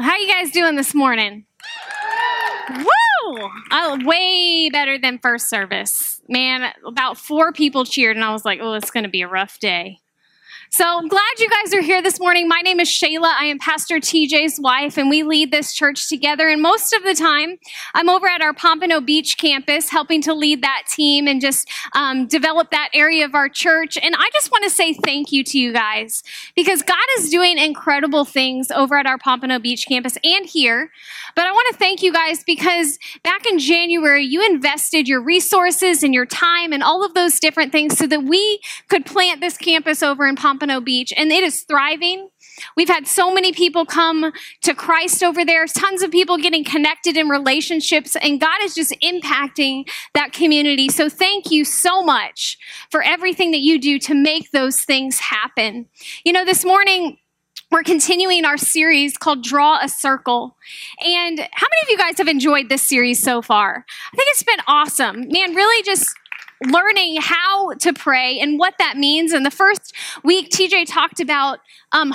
How you guys doing this morning? Woo! Oh, way better than first service. Man, about four people cheered, and I was like, oh, it's going to be a rough day. So I'm glad you guys are here this morning. My name is Shayla. I am Pastor TJ's wife, and we lead this church together. And most of the time, I'm over at our Pompano Beach campus helping to lead that team and just um, develop that area of our church. And I just want to say thank you to you guys because God is doing incredible things over at our Pompano Beach campus and here. But I want to thank you guys because back in January, you invested your resources and your time and all of those different things so that we could plant this campus over in Pompano. Pompano Beach, and it is thriving. We've had so many people come to Christ over there, tons of people getting connected in relationships, and God is just impacting that community. So thank you so much for everything that you do to make those things happen. You know, this morning, we're continuing our series called Draw a Circle. And how many of you guys have enjoyed this series so far? I think it's been awesome. Man, really just learning how to pray and what that means. And the first week, TJ talked about um,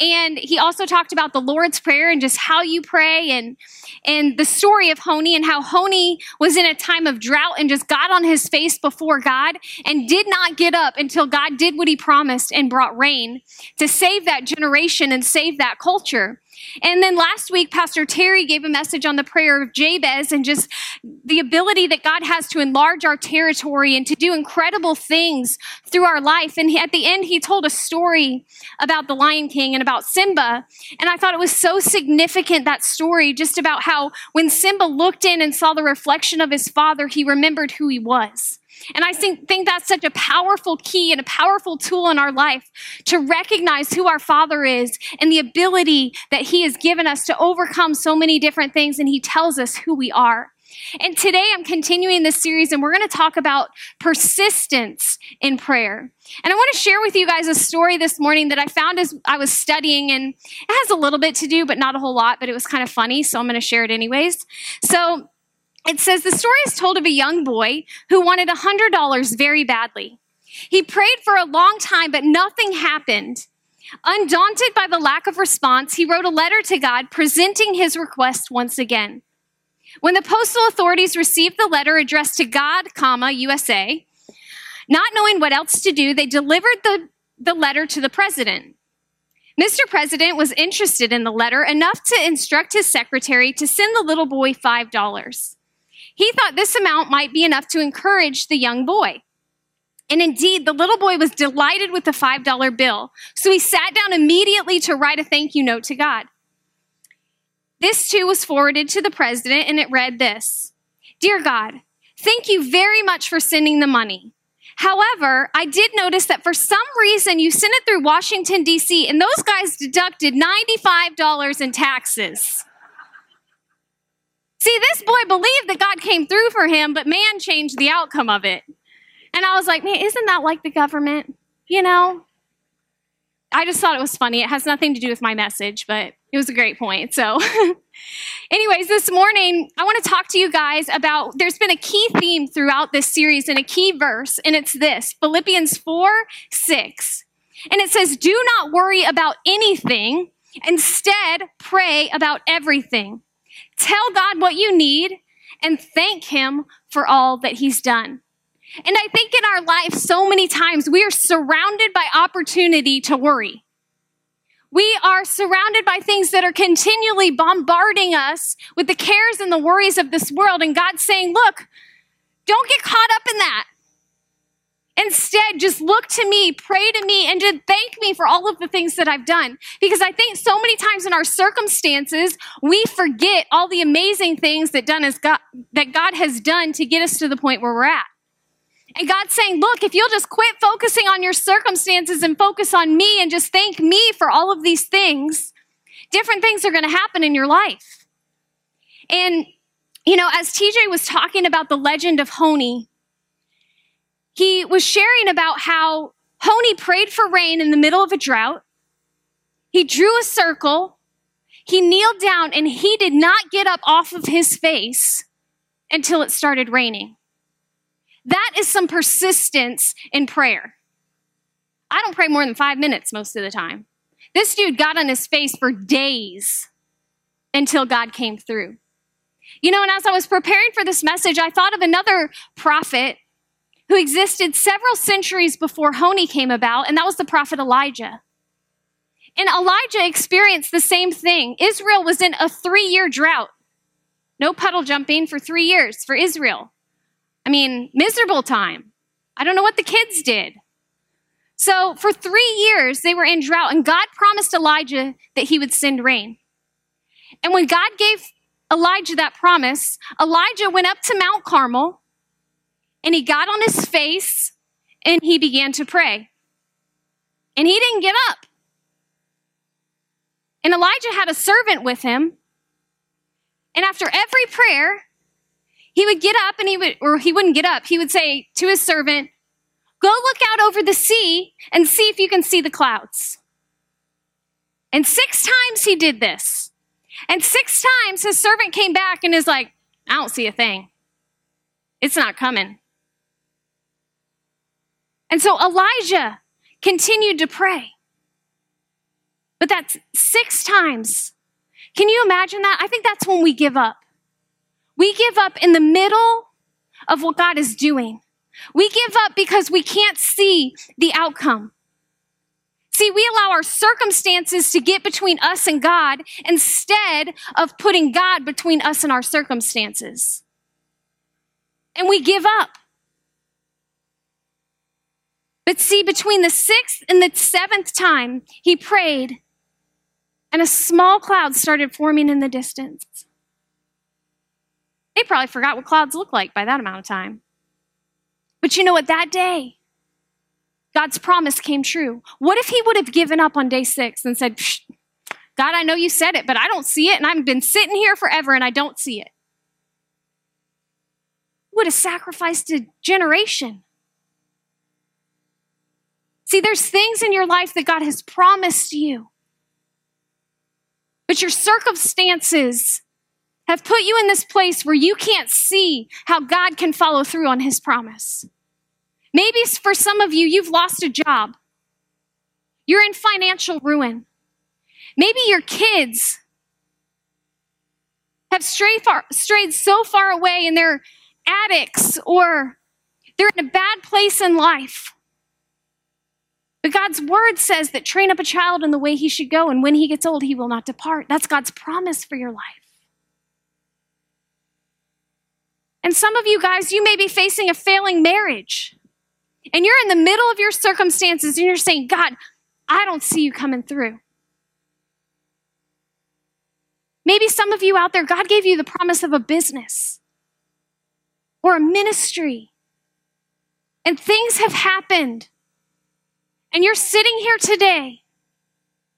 and he also talked about the Lord's Prayer and just how you pray and and the story of Honi and how Honi was in a time of drought and just got on his face before God and did not get up until God did what he promised and brought rain to save that generation and save that culture. And then last week, Pastor Terry gave a message on the prayer of Jabez and just the ability that God has to enlarge our territory and to do incredible things through our life. And he, at the end, he told a story about the Lion King and about Simba. And I thought it was so significant, that story, just about how when Simba looked in and saw the reflection of his father, he remembered who he was. And I think, that's such a powerful key and a powerful tool in our life to recognize who our Father is and the ability that He has given us to overcome so many different things, and He tells us who we are. And today I'm continuing this series, and we're going to talk about persistence in prayer. And I want to share with you guys a story this morning that I found as I was studying, and it has a little bit to do, but not a whole lot, but it was kind of funny, so I'm going to share it anyways. So, it says the story is told of a young boy who wanted $100 very badly. He prayed for a long time, but nothing happened. Undaunted by the lack of response, he wrote a letter to God presenting his request once again. When the postal authorities received the letter addressed to God, comma, USA, not knowing what else to do, they delivered the, the letter to the president. Mr. President was interested in the letter enough to instruct his secretary to send the little boy $5. He thought this amount might be enough to encourage the young boy. And indeed, the little boy was delighted with the $5 bill. So he sat down immediately to write a thank you note to God. This too was forwarded to the president, and it read this Dear God, thank you very much for sending the money. However, I did notice that for some reason you sent it through Washington, D.C., and those guys deducted $95 in taxes. See, this boy believed that God came through for him, but man changed the outcome of it. And I was like, man, isn't that like the government? You know? I just thought it was funny. It has nothing to do with my message, but it was a great point. So, anyways, this morning, I want to talk to you guys about there's been a key theme throughout this series and a key verse, and it's this Philippians 4 6. And it says, Do not worry about anything, instead, pray about everything. Tell God what you need and thank Him for all that He's done. And I think in our life, so many times we are surrounded by opportunity to worry. We are surrounded by things that are continually bombarding us with the cares and the worries of this world. And God's saying, look, don't get caught up in that. Instead, just look to me, pray to me, and just thank me for all of the things that I've done. Because I think so many times in our circumstances, we forget all the amazing things that, done God, that God has done to get us to the point where we're at. And God's saying, look, if you'll just quit focusing on your circumstances and focus on me and just thank me for all of these things, different things are going to happen in your life. And, you know, as TJ was talking about the legend of Honi, he was sharing about how Honi prayed for rain in the middle of a drought. He drew a circle. He kneeled down and he did not get up off of his face until it started raining. That is some persistence in prayer. I don't pray more than five minutes most of the time. This dude got on his face for days until God came through. You know, and as I was preparing for this message, I thought of another prophet who existed several centuries before Honi came about, and that was the prophet Elijah. And Elijah experienced the same thing. Israel was in a three year drought. No puddle jumping for three years for Israel. I mean, miserable time. I don't know what the kids did. So for three years, they were in drought, and God promised Elijah that he would send rain. And when God gave Elijah that promise, Elijah went up to Mount Carmel and he got on his face and he began to pray. And he didn't get up. And Elijah had a servant with him. And after every prayer, he would get up and he would, or he wouldn't get up. He would say to his servant, Go look out over the sea and see if you can see the clouds. And six times he did this. And six times his servant came back and is like, I don't see a thing. It's not coming. And so Elijah continued to pray. But that's six times. Can you imagine that? I think that's when we give up. We give up in the middle of what God is doing. We give up because we can't see the outcome. See, we allow our circumstances to get between us and God instead of putting God between us and our circumstances. And we give up. But see, between the sixth and the seventh time he prayed, and a small cloud started forming in the distance. They probably forgot what clouds look like by that amount of time. But you know what? That day, God's promise came true. What if he would have given up on day six and said, God, I know you said it, but I don't see it, and I've been sitting here forever and I don't see it? Would have sacrificed a generation. See, there's things in your life that God has promised you, but your circumstances have put you in this place where you can't see how God can follow through on his promise. Maybe for some of you, you've lost a job. You're in financial ruin. Maybe your kids have strayed, far, strayed so far away and they're addicts or they're in a bad place in life. But God's word says that train up a child in the way he should go, and when he gets old, he will not depart. That's God's promise for your life. And some of you guys, you may be facing a failing marriage. And you're in the middle of your circumstances and you're saying, God, I don't see you coming through. Maybe some of you out there, God gave you the promise of a business or a ministry. And things have happened. And you're sitting here today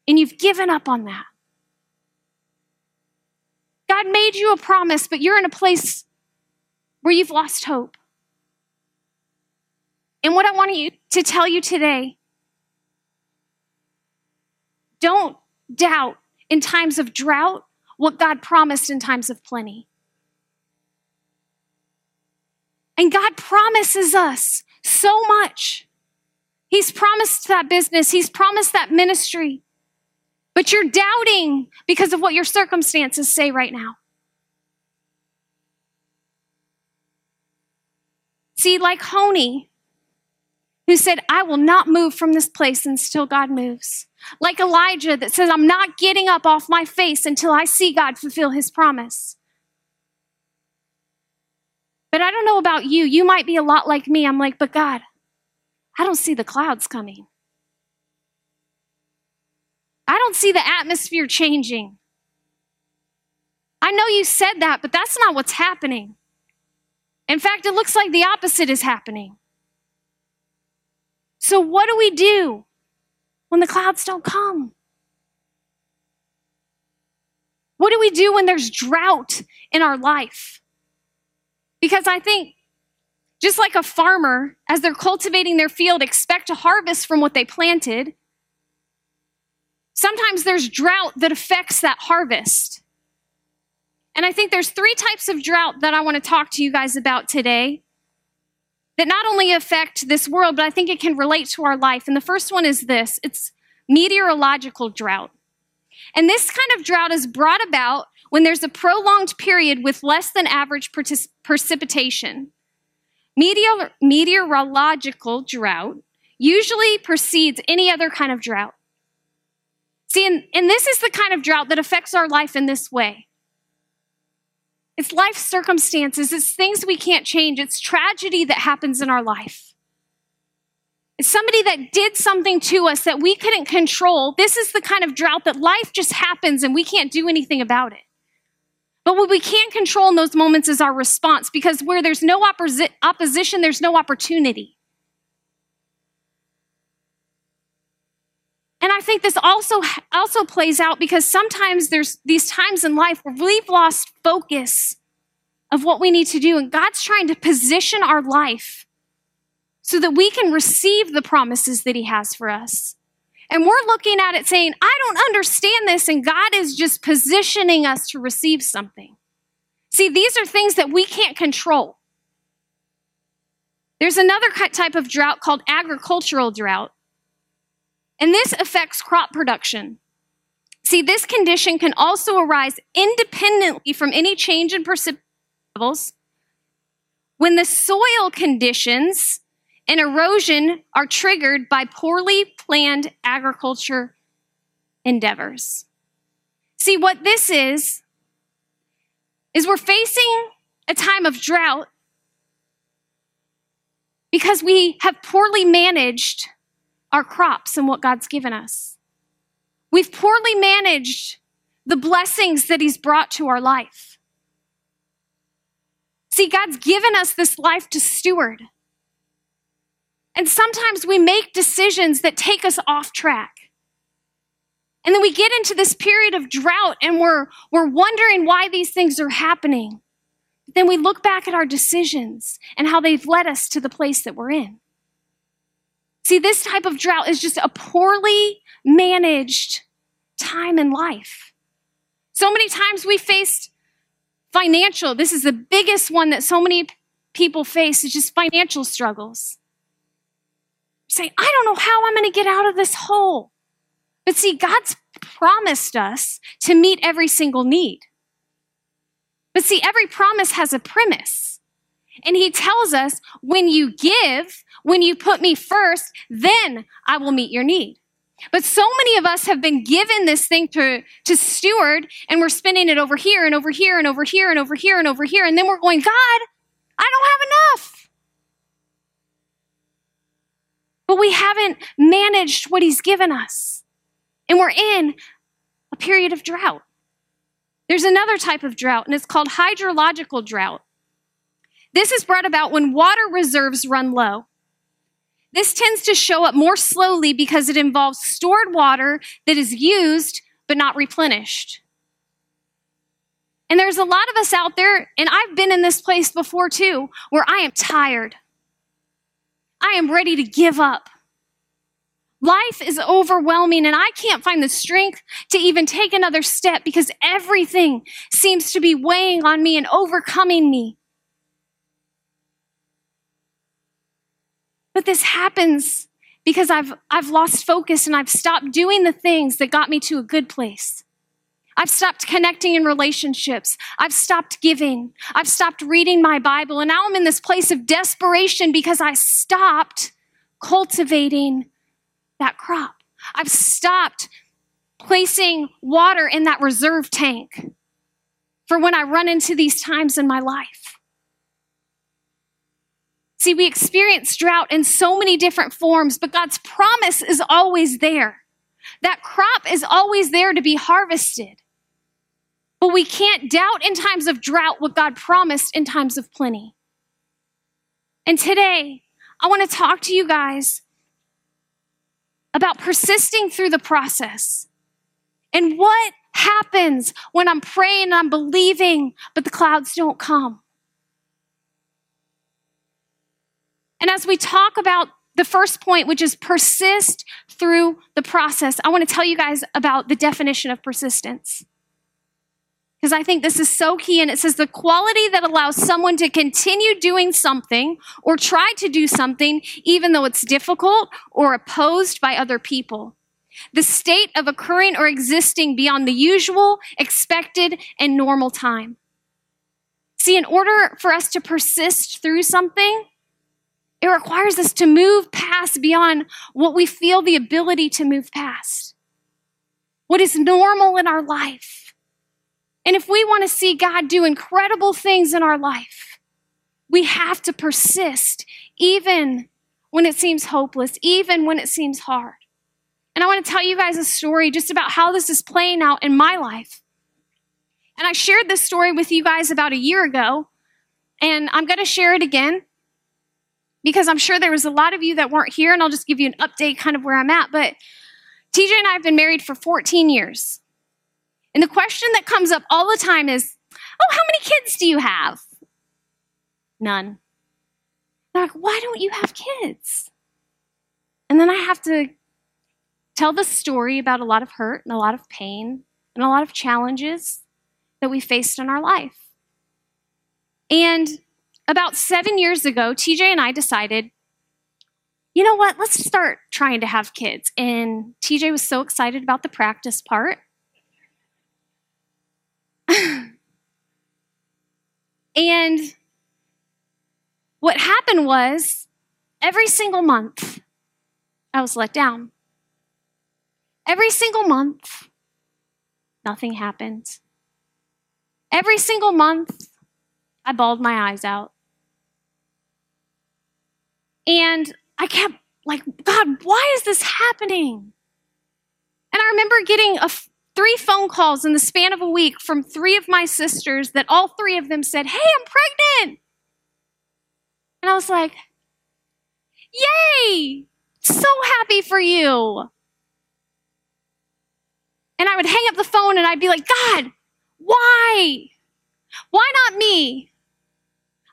and you've given up on that. God made you a promise, but you're in a place where you've lost hope. And what I want you to tell you today don't doubt in times of drought what God promised in times of plenty. And God promises us so much. He's promised that business, He's promised that ministry. But you're doubting because of what your circumstances say right now. See, like Honi, who said, I will not move from this place until God moves. Like Elijah that says, I'm not getting up off my face until I see God fulfill his promise. But I don't know about you. You might be a lot like me. I'm like, but God, I don't see the clouds coming. I don't see the atmosphere changing. I know you said that, but that's not what's happening. In fact, it looks like the opposite is happening. So, what do we do when the clouds don't come? What do we do when there's drought in our life? Because I think just like a farmer, as they're cultivating their field, expect to harvest from what they planted, sometimes there's drought that affects that harvest. And I think there's three types of drought that I want to talk to you guys about today that not only affect this world, but I think it can relate to our life. And the first one is this it's meteorological drought. And this kind of drought is brought about when there's a prolonged period with less than average precipitation. Meteor- meteorological drought usually precedes any other kind of drought. See, and, and this is the kind of drought that affects our life in this way. It's life circumstances, it's things we can't change, it's tragedy that happens in our life. It's somebody that did something to us that we couldn't control. This is the kind of drought that life just happens and we can't do anything about it. But what we can't control in those moments is our response because where there's no opposi- opposition, there's no opportunity. And I think this also also plays out because sometimes there's these times in life where we've lost focus of what we need to do and God's trying to position our life so that we can receive the promises that he has for us. And we're looking at it saying, I don't understand this and God is just positioning us to receive something. See, these are things that we can't control. There's another type of drought called agricultural drought. And this affects crop production. See, this condition can also arise independently from any change in precipitation levels when the soil conditions and erosion are triggered by poorly planned agriculture endeavors. See, what this is, is we're facing a time of drought because we have poorly managed our crops and what God's given us. We've poorly managed the blessings that He's brought to our life. See, God's given us this life to steward. And sometimes we make decisions that take us off track. And then we get into this period of drought and we're, we're wondering why these things are happening. But then we look back at our decisions and how they've led us to the place that we're in. See, this type of drought is just a poorly managed time in life. So many times we faced financial, this is the biggest one that so many people face, is just financial struggles. Say, I don't know how I'm going to get out of this hole. But see, God's promised us to meet every single need. But see, every promise has a premise. And he tells us when you give, when you put me first, then I will meet your need. But so many of us have been given this thing to, to steward, and we're spending it over here and over here and over here and over here and over here. And then we're going, God, I don't have enough. But we haven't managed what He's given us. And we're in a period of drought. There's another type of drought, and it's called hydrological drought. This is brought about when water reserves run low. This tends to show up more slowly because it involves stored water that is used but not replenished. And there's a lot of us out there, and I've been in this place before too, where I am tired. I am ready to give up. Life is overwhelming, and I can't find the strength to even take another step because everything seems to be weighing on me and overcoming me. But this happens because I've, I've lost focus and I've stopped doing the things that got me to a good place. I've stopped connecting in relationships. I've stopped giving. I've stopped reading my Bible. And now I'm in this place of desperation because I stopped cultivating that crop. I've stopped placing water in that reserve tank for when I run into these times in my life. See, we experience drought in so many different forms, but God's promise is always there. That crop is always there to be harvested. But we can't doubt in times of drought what God promised in times of plenty. And today, I want to talk to you guys about persisting through the process and what happens when I'm praying and I'm believing, but the clouds don't come. And as we talk about the first point, which is persist through the process, I want to tell you guys about the definition of persistence. Because I think this is so key. And it says the quality that allows someone to continue doing something or try to do something, even though it's difficult or opposed by other people. the state of occurring or existing beyond the usual, expected, and normal time. See, in order for us to persist through something, it requires us to move past beyond what we feel the ability to move past, what is normal in our life. And if we want to see God do incredible things in our life, we have to persist even when it seems hopeless, even when it seems hard. And I want to tell you guys a story just about how this is playing out in my life. And I shared this story with you guys about a year ago, and I'm going to share it again because I'm sure there was a lot of you that weren't here, and I'll just give you an update kind of where I'm at. But TJ and I have been married for 14 years. And the question that comes up all the time is, Oh, how many kids do you have? None. They're like, Why don't you have kids? And then I have to tell the story about a lot of hurt and a lot of pain and a lot of challenges that we faced in our life. And about seven years ago, TJ and I decided, you know what, let's start trying to have kids. And TJ was so excited about the practice part. And what happened was, every single month, I was let down. Every single month, nothing happened. Every single month, I bawled my eyes out. And I kept like, God, why is this happening? And I remember getting a three phone calls in the span of a week from three of my sisters that all three of them said, Hey, I'm pregnant. And I was like, Yay! So happy for you. And I would hang up the phone and I'd be like, God, why? Why not me?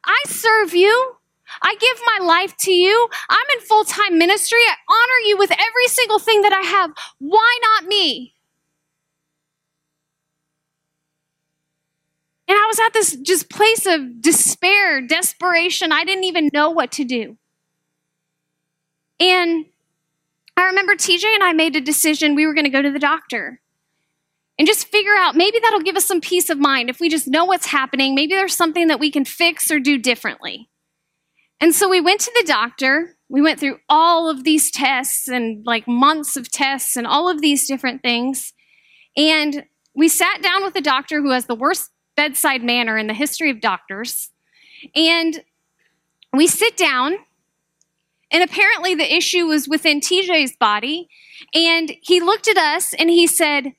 I serve you. I give my life to you. I'm in full time ministry. I honor you with every single thing that I have. Why not me? And I was at this just place of despair, desperation. I didn't even know what to do. And I remember TJ and I made a decision we were going to go to the doctor and just figure out maybe that'll give us some peace of mind if we just know what's happening. Maybe there's something that we can fix or do differently. And so we went to the doctor. We went through all of these tests and like months of tests and all of these different things. And we sat down with a doctor who has the worst bedside manner in the history of doctors. And we sit down, and apparently the issue was within TJ's body. And he looked at us and he said,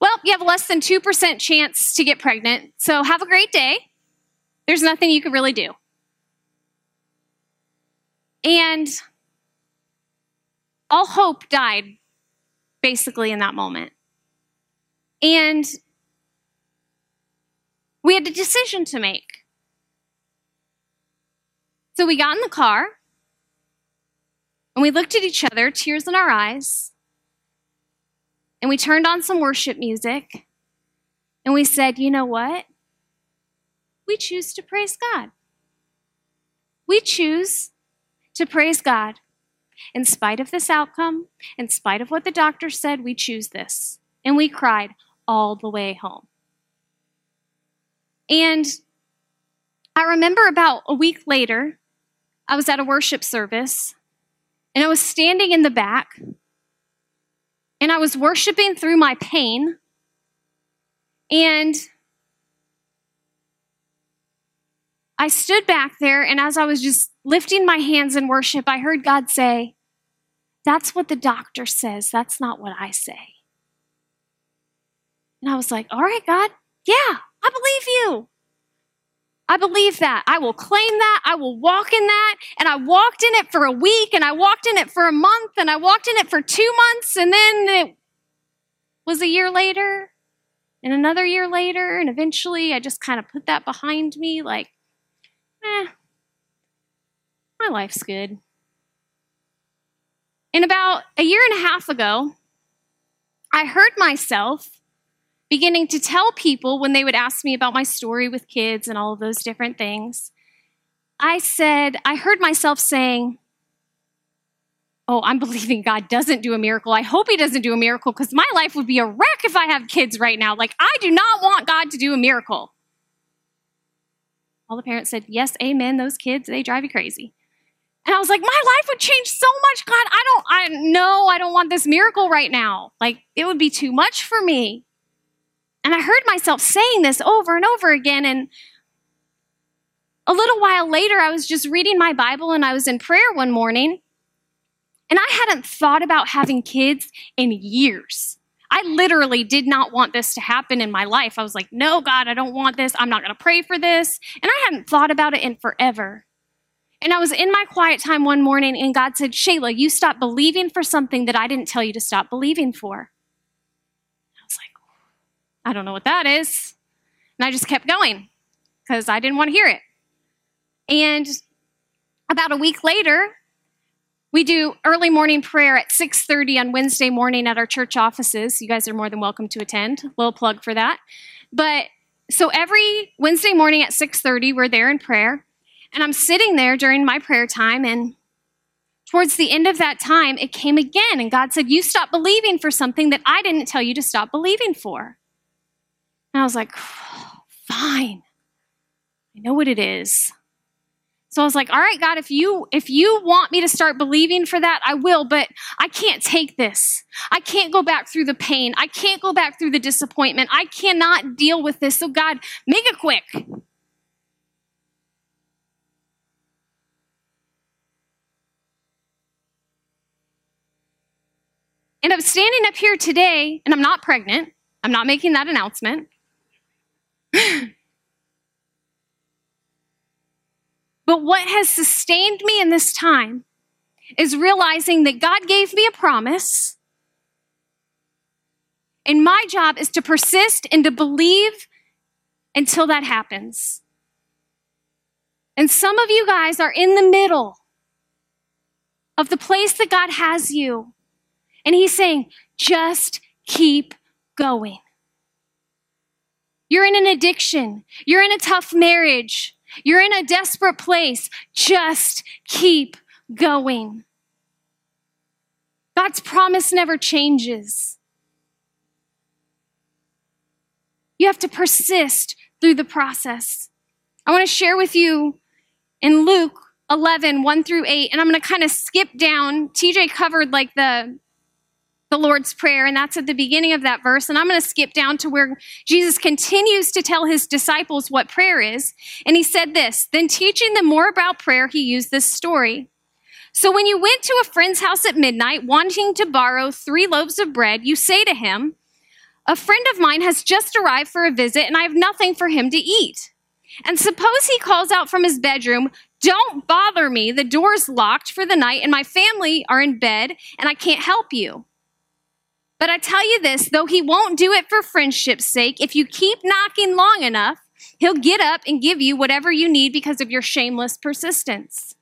well, you have less than 2% chance to get pregnant, so have a great day. There's nothing you can really do. And all hope died basically in that moment. And we had a decision to make. So we got in the car and we looked at each other, tears in our eyes, and we turned on some worship music and we said, you know what? We choose to praise God. We choose to praise God. In spite of this outcome, in spite of what the doctor said, we choose this. And we cried all the way home. And I remember about a week later, I was at a worship service and I was standing in the back and I was worshiping through my pain. And I stood back there, and as I was just lifting my hands in worship, I heard God say, That's what the doctor says. That's not what I say. And I was like, All right, God, yeah, I believe you. I believe that. I will claim that. I will walk in that. And I walked in it for a week and I walked in it for a month and I walked in it for two months and then it was a year later and another year later. And eventually I just kind of put that behind me like, eh, my life's good. And about a year and a half ago, I heard myself beginning to tell people when they would ask me about my story with kids and all of those different things, I said, I heard myself saying, oh, I'm believing God doesn't do a miracle. I hope He doesn't do a miracle because my life would be a wreck if I have kids right now. Like, I do not want God to do a miracle. All the parents said, Yes, amen. Those kids, they drive you crazy. And I was like, My life would change so much. God, I don't, I know I don't want this miracle right now. Like, it would be too much for me. And I heard myself saying this over and over again. And a little while later, I was just reading my Bible and I was in prayer one morning. And I hadn't thought about having kids in years. I literally did not want this to happen in my life. I was like, no, God, I don't want this. I'm not going to pray for this. And I hadn't thought about it in forever. And I was in my quiet time one morning, and God said, Shayla, you stopped believing for something that I didn't tell you to stop believing for. I don't know what that is. And I just kept going because I didn't want to hear it. And about a week later, we do early morning prayer at 6:30 on Wednesday morning at our church offices. You guys are more than welcome to attend. Little plug for that. But so every Wednesday morning at 6:30 we're there in prayer, and I'm sitting there during my prayer time and towards the end of that time it came again and God said, "You stop believing for something that I didn't tell you to stop believing for." And I was like, "Fine. I know what it is." So I was like, all right, God, if you if you want me to start believing for that, I will, but I can't take this. I can't go back through the pain. I can't go back through the disappointment. I cannot deal with this. So God, make it quick. And I'm standing up here today, and I'm not pregnant. I'm not making that announcement. But what has sustained me in this time is realizing that God gave me a promise. And my job is to persist and to believe until that happens. And some of you guys are in the middle of the place that God has you. And He's saying, just keep going. You're in an addiction, you're in a tough marriage. You're in a desperate place. Just keep going. God's promise never changes. You have to persist through the process. I want to share with you in Luke 11, 1 through 8, and I'm going to kind of skip down. TJ covered like the the Lord's Prayer, and that's at the beginning of that verse. And I'm going to skip down to where Jesus continues to tell his disciples what prayer is. And he said this Then, teaching them more about prayer, he used this story. So, when you went to a friend's house at midnight, wanting to borrow three loaves of bread, you say to him, A friend of mine has just arrived for a visit, and I have nothing for him to eat. And suppose he calls out from his bedroom, Don't bother me, the door's locked for the night, and my family are in bed, and I can't help you. But I tell you this, though he won't do it for friendship's sake, if you keep knocking long enough, he'll get up and give you whatever you need because of your shameless persistence.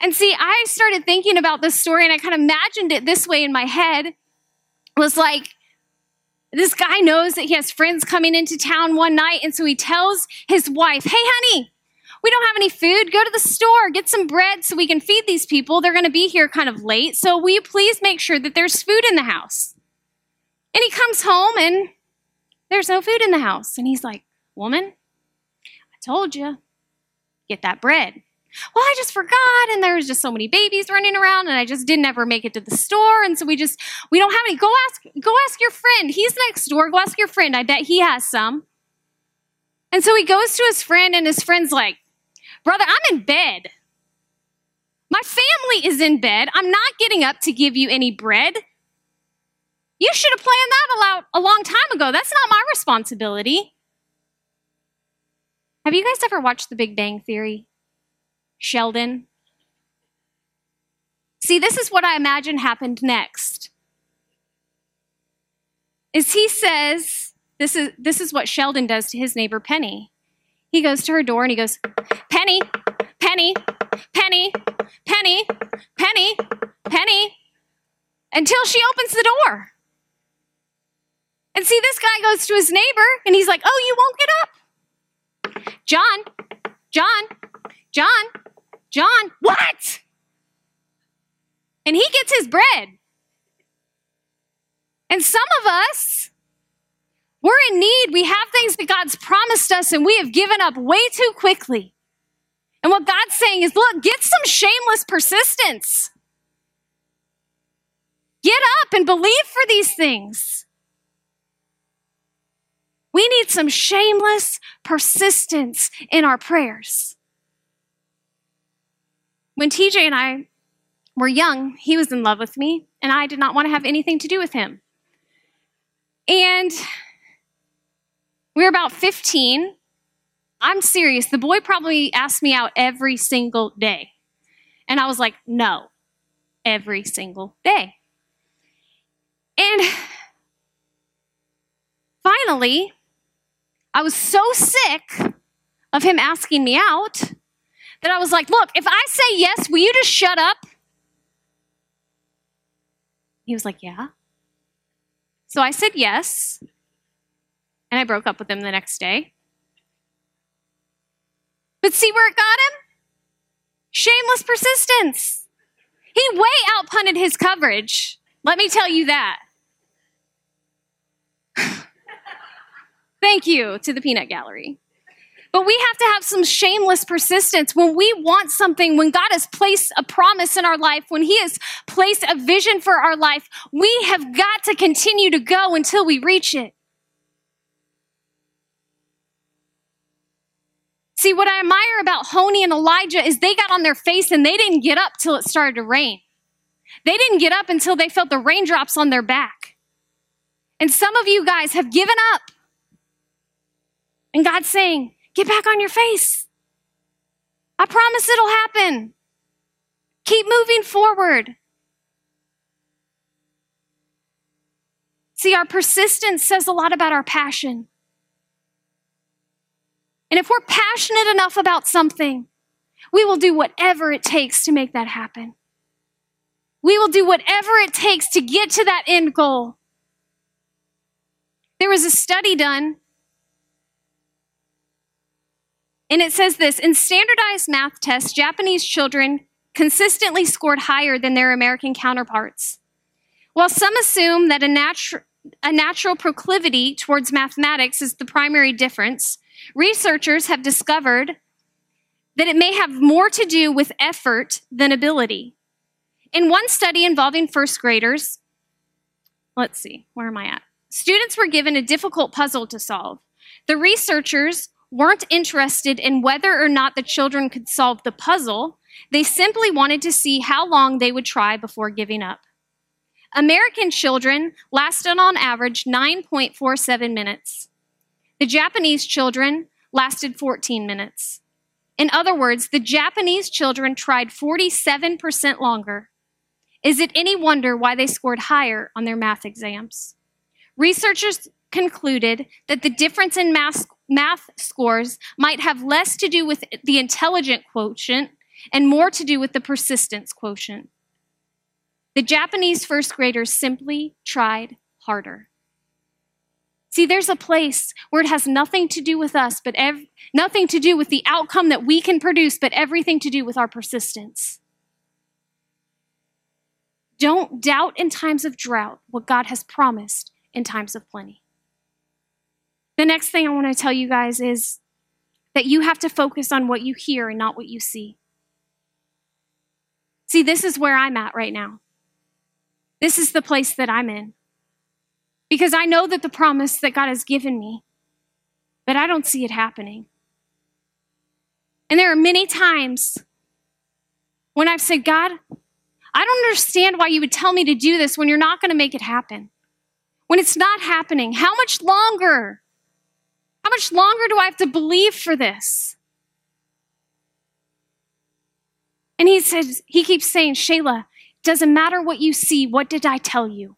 And see, I started thinking about this story and I kind of imagined it this way in my head. It was like, this guy knows that he has friends coming into town one night, and so he tells his wife, Hey, honey, we don't have any food. Go to the store, get some bread so we can feed these people. They're going to be here kind of late. So will you please make sure that there's food in the house? And he comes home and there's no food in the house. And he's like, Woman, I told you, get that bread. Well, I just forgot, and there was just so many babies running around, and I just didn't ever make it to the store, and so we just we don't have any. Go ask, go ask your friend. He's next door. Go ask your friend. I bet he has some. And so he goes to his friend, and his friend's like, Brother, I'm in bed. My family is in bed. I'm not getting up to give you any bread. You should have planned that a long time ago. That's not my responsibility. Have you guys ever watched The Big Bang Theory? Sheldon? See, this is what I imagine happened next. Is he says, this is, this is what Sheldon does to his neighbor Penny. He goes to her door and he goes, Penny, Penny, Penny, Penny, Penny, Penny, until she opens the door. And see, this guy goes to his neighbor and he's like, Oh, you won't get up. John, John, John, John, what? and he gets his bread. And some of us, we're in need. We have things that God's promised us and we have given up way too quickly. And what God's saying is, look, get some shameless persistence. Get up and believe for these things. We need some shameless persistence in our prayers. When TJ and I were young, he was in love with me, and I did not want to have anything to do with him. And we were about 15. I'm serious. The boy probably asked me out every single day. And I was like, no, every single day. And finally, I was so sick of him asking me out that I was like, look, if I say yes, will you just shut up? He was like, yeah. So I said yes, and I broke up with him the next day. But see where it got him? Shameless persistence. He way outpunted his coverage. Let me tell you that. Thank you to the Peanut Gallery. But we have to have some shameless persistence when we want something, when God has placed a promise in our life, when He has placed a vision for our life, we have got to continue to go until we reach it. See, what I admire about Honi and Elijah is they got on their face and they didn't get up till it started to rain. They didn't get up until they felt the raindrops on their back. And some of you guys have given up. And God's saying, get back on your face. I promise it'll happen. Keep moving forward. See, our persistence says a lot about our passion. And if we're passionate enough about something, we will do whatever it takes to make that happen. We will do whatever it takes to get to that end goal. There was a study done, and it says this in standardized math tests, Japanese children consistently scored higher than their American counterparts. While some assume that a, natu- a natural proclivity towards mathematics is the primary difference, researchers have discovered that it may have more to do with effort than ability. In one study involving first graders, let's see, where am I at? Students were given a difficult puzzle to solve. The researchers weren't interested in whether or not the children could solve the puzzle. They simply wanted to see how long they would try before giving up. American children lasted on average 9.47 minutes. The Japanese children lasted 14 minutes. In other words, the Japanese children tried 47% longer is it any wonder why they scored higher on their math exams? Researchers concluded that the difference in math, scores might have less to do with the intelligent quotient and more to do with the persistence quotient. The Japanese first graders simply tried harder. See, there's a place where it has nothing to do with us, but ev- nothing to do with the outcome that we can produce, but everything to do with our persistence. Don't doubt in times of drought what God has promised in times of plenty. The next thing I want to tell you guys is that you have to focus on what you hear and not what you see. See, this is where I'm at right now. This is the place that I'm in. Because I know that the promise that God has given me, but I don't see it happening. And there are many times when I've said, God, I don't understand why you would tell me to do this when you're not going to make it happen. When it's not happening, how much longer? How much longer do I have to believe for this? And he says, he keeps saying, Shayla, doesn't matter what you see, what did I tell you?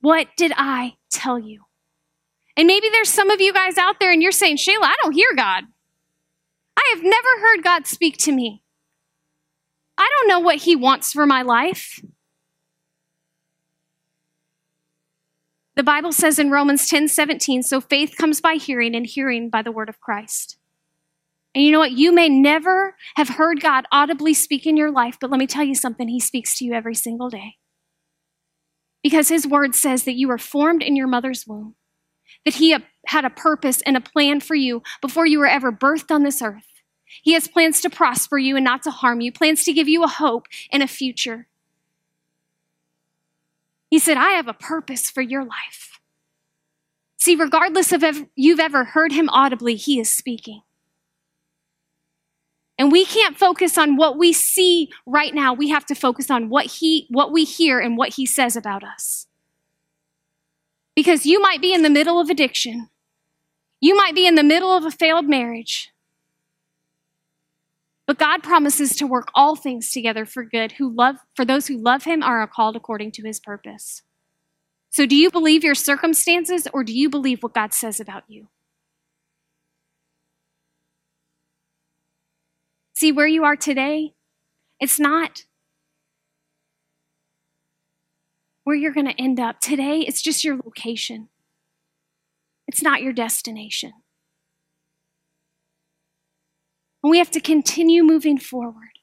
What did I tell you? And maybe there's some of you guys out there and you're saying, Shayla, I don't hear God. I have never heard God speak to me. I don't know what He wants for my life. The Bible says in Romans 10 17, so faith comes by hearing, and hearing by the word of Christ. And you know what? You may never have heard God audibly speak in your life, but let me tell you something. He speaks to you every single day. Because His word says that you were formed in your mother's womb, that He had a purpose and a plan for you before you were ever birthed on this earth. He has plans to prosper you and not to harm you, plans to give you a hope and a future. He said, I have a purpose for your life. See, regardless of if you've ever heard him audibly, he is speaking. And we can't focus on what we see right now. We have to focus on what he what we hear and what he says about us. Because you might be in the middle of addiction. You might be in the middle of a failed marriage. But God promises to work all things together for good who love for those who love him are called according to his purpose. So do you believe your circumstances or do you believe what God says about you? See where you are today? It's not where you're going to end up. Today, it's just your location. It's not your destination. And we have to continue moving forward.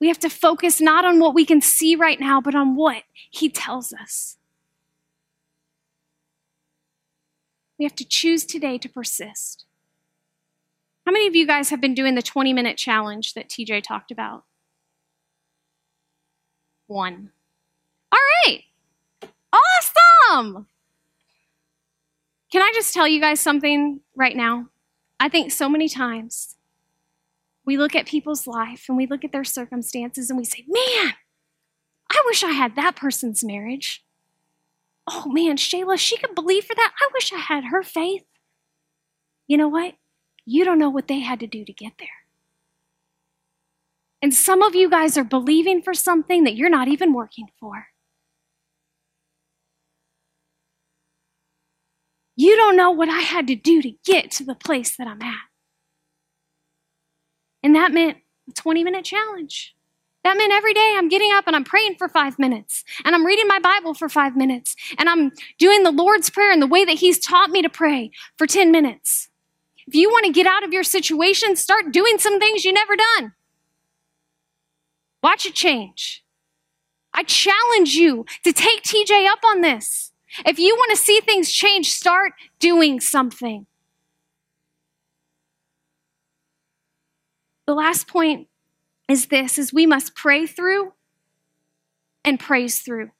We have to focus not on what we can see right now, but on what He tells us. We have to choose today to persist. How many of you guys have been doing the 20 minute challenge that TJ talked about? One. All right. Awesome. Can I just tell you guys something right now? I think so many times we look at people's life and we look at their circumstances and we say, man, I wish I had that person's marriage. Oh man, Shayla, she could believe for that. I wish I had her faith. You know what? You don't know what they had to do to get there. And some of you guys are believing for something that you're not even working for. You don't know what I had to do to get to the place that I'm at. And that meant a 20 minute challenge. That meant every day I'm getting up and I'm praying for five minutes and I'm reading my Bible for five minutes and I'm doing the Lord's Prayer in the way that He's taught me to pray for 10 minutes. If you want to get out of your situation, start doing some things you never done. Watch it change. I challenge you to take TJ up on this. If you want to see things change, start doing something. The last point is this is we must pray through and praise through.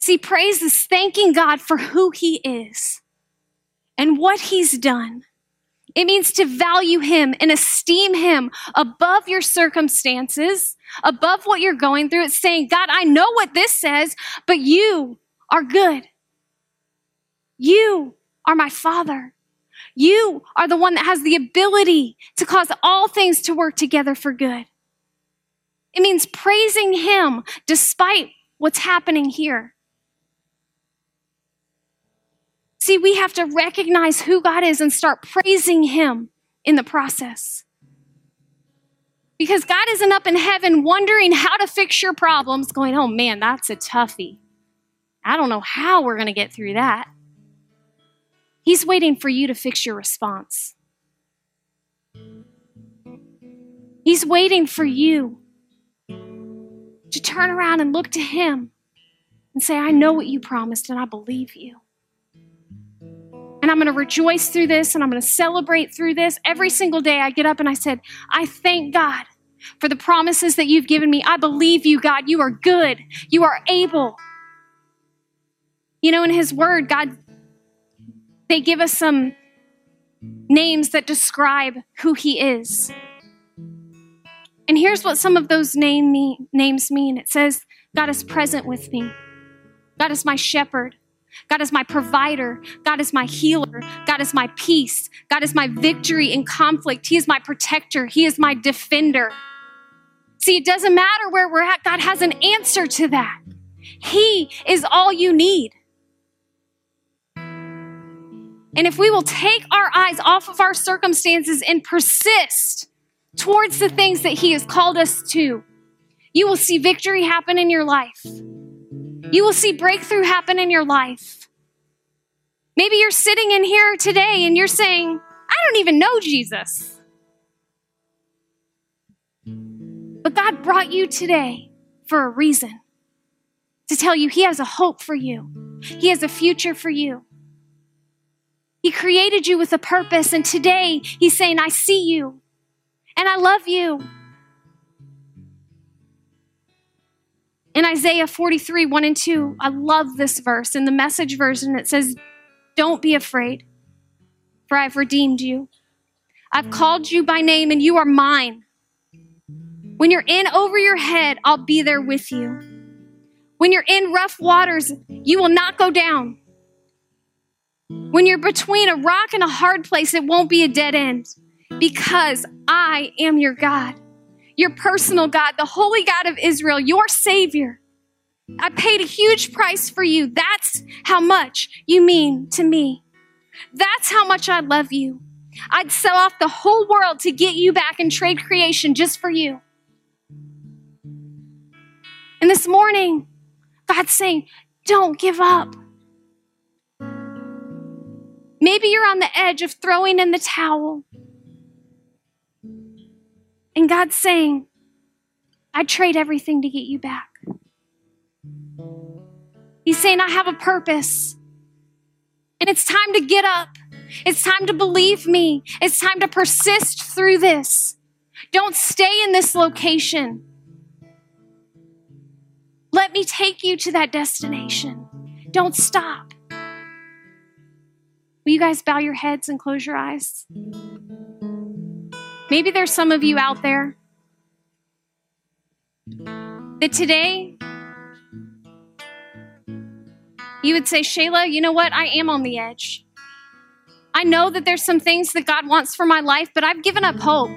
See, praise is thanking God for who he is and what he's done. It means to value him and esteem him above your circumstances, above what you're going through. It's saying, God, I know what this says, but you are good. You are my Father. You are the one that has the ability to cause all things to work together for good. It means praising Him despite what's happening here. See, we have to recognize who God is and start praising Him in the process. Because God isn't up in heaven wondering how to fix your problems, going, oh man, that's a toughie. I don't know how we're going to get through that. He's waiting for you to fix your response. He's waiting for you to turn around and look to Him and say, I know what you promised and I believe you. And I'm going to rejoice through this and I'm going to celebrate through this. Every single day I get up and I said, I thank God for the promises that you've given me. I believe you, God. You are good. You are able. You know, in His Word, God, they give us some names that describe who He is. And here's what some of those name me, names mean it says, God is present with me, God is my shepherd. God is my provider. God is my healer. God is my peace. God is my victory in conflict. He is my protector. He is my defender. See, it doesn't matter where we're at, God has an answer to that. He is all you need. And if we will take our eyes off of our circumstances and persist towards the things that He has called us to, you will see victory happen in your life. You will see breakthrough happen in your life. Maybe you're sitting in here today and you're saying, I don't even know Jesus. But God brought you today for a reason to tell you He has a hope for you, He has a future for you. He created you with a purpose, and today He's saying, I see you and I love you. In Isaiah 43, 1 and 2, I love this verse. In the message version, it says, Don't be afraid, for I've redeemed you. I've called you by name, and you are mine. When you're in over your head, I'll be there with you. When you're in rough waters, you will not go down. When you're between a rock and a hard place, it won't be a dead end because I am your God, your personal God, the holy God of Israel, your Savior. I paid a huge price for you. That's how much you mean to me. That's how much I love you. I'd sell off the whole world to get you back and trade creation just for you. And this morning, God's saying, don't give up. Maybe you're on the edge of throwing in the towel. And God's saying, I'd trade everything to get you back. He's saying, I have a purpose. And it's time to get up. It's time to believe me. It's time to persist through this. Don't stay in this location. Let me take you to that destination. Don't stop. Will you guys bow your heads and close your eyes? Maybe there's some of you out there that today you would say, Shayla, you know what? I am on the edge. I know that there's some things that God wants for my life, but I've given up hope.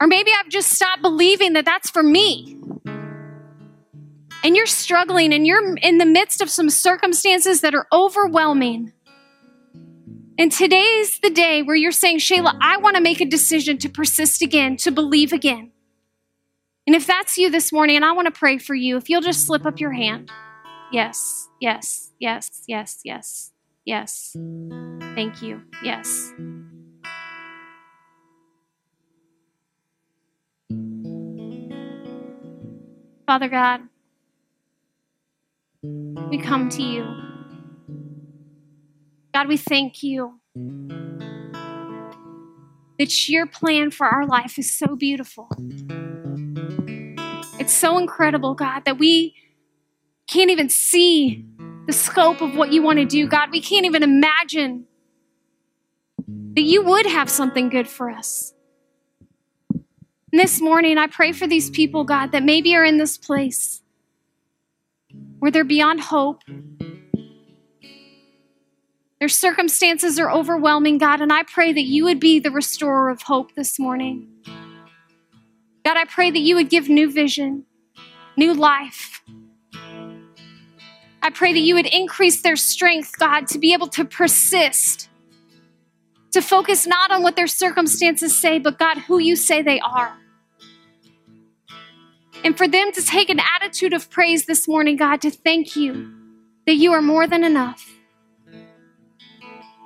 Or maybe I've just stopped believing that that's for me. And you're struggling and you're in the midst of some circumstances that are overwhelming. And today's the day where you're saying, Shayla, I want to make a decision to persist again, to believe again. And if that's you this morning, and I want to pray for you, if you'll just slip up your hand. Yes, yes, yes, yes, yes, yes. Thank you. Yes. Father God, we come to you. God, we thank you that your plan for our life is so beautiful. It's so incredible, God, that we can't even see the scope of what you want to do. God, we can't even imagine that you would have something good for us. And this morning, I pray for these people, God, that maybe are in this place where they're beyond hope their circumstances are overwhelming, God, and I pray that you would be the restorer of hope this morning. God, I pray that you would give new vision, new life. I pray that you would increase their strength, God, to be able to persist, to focus not on what their circumstances say, but God, who you say they are. And for them to take an attitude of praise this morning, God, to thank you that you are more than enough.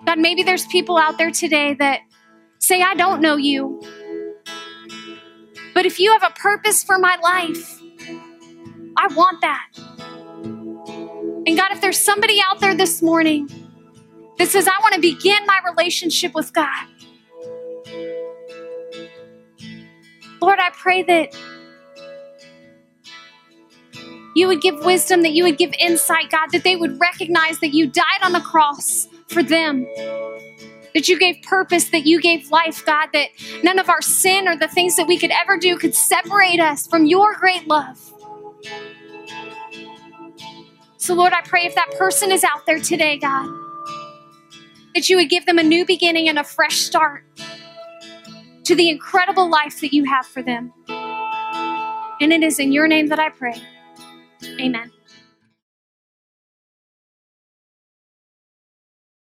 God, maybe there's people out there today that say, I don't know you. But if you have a purpose for my life, I want that. And God, if there's somebody out there this morning that says, I want to begin my relationship with God, Lord, I pray that you would give wisdom, that you would give insight, God, that they would recognize that you died on the cross for them. That you gave purpose, that you gave life, God, that none of our sin or the things that we could ever do could separate us from your great love. So, Lord, I pray if that person is out there today, God, that you would give them a new beginning and a fresh start to the incredible life that you have for them. And it is in your name that I pray. Amen.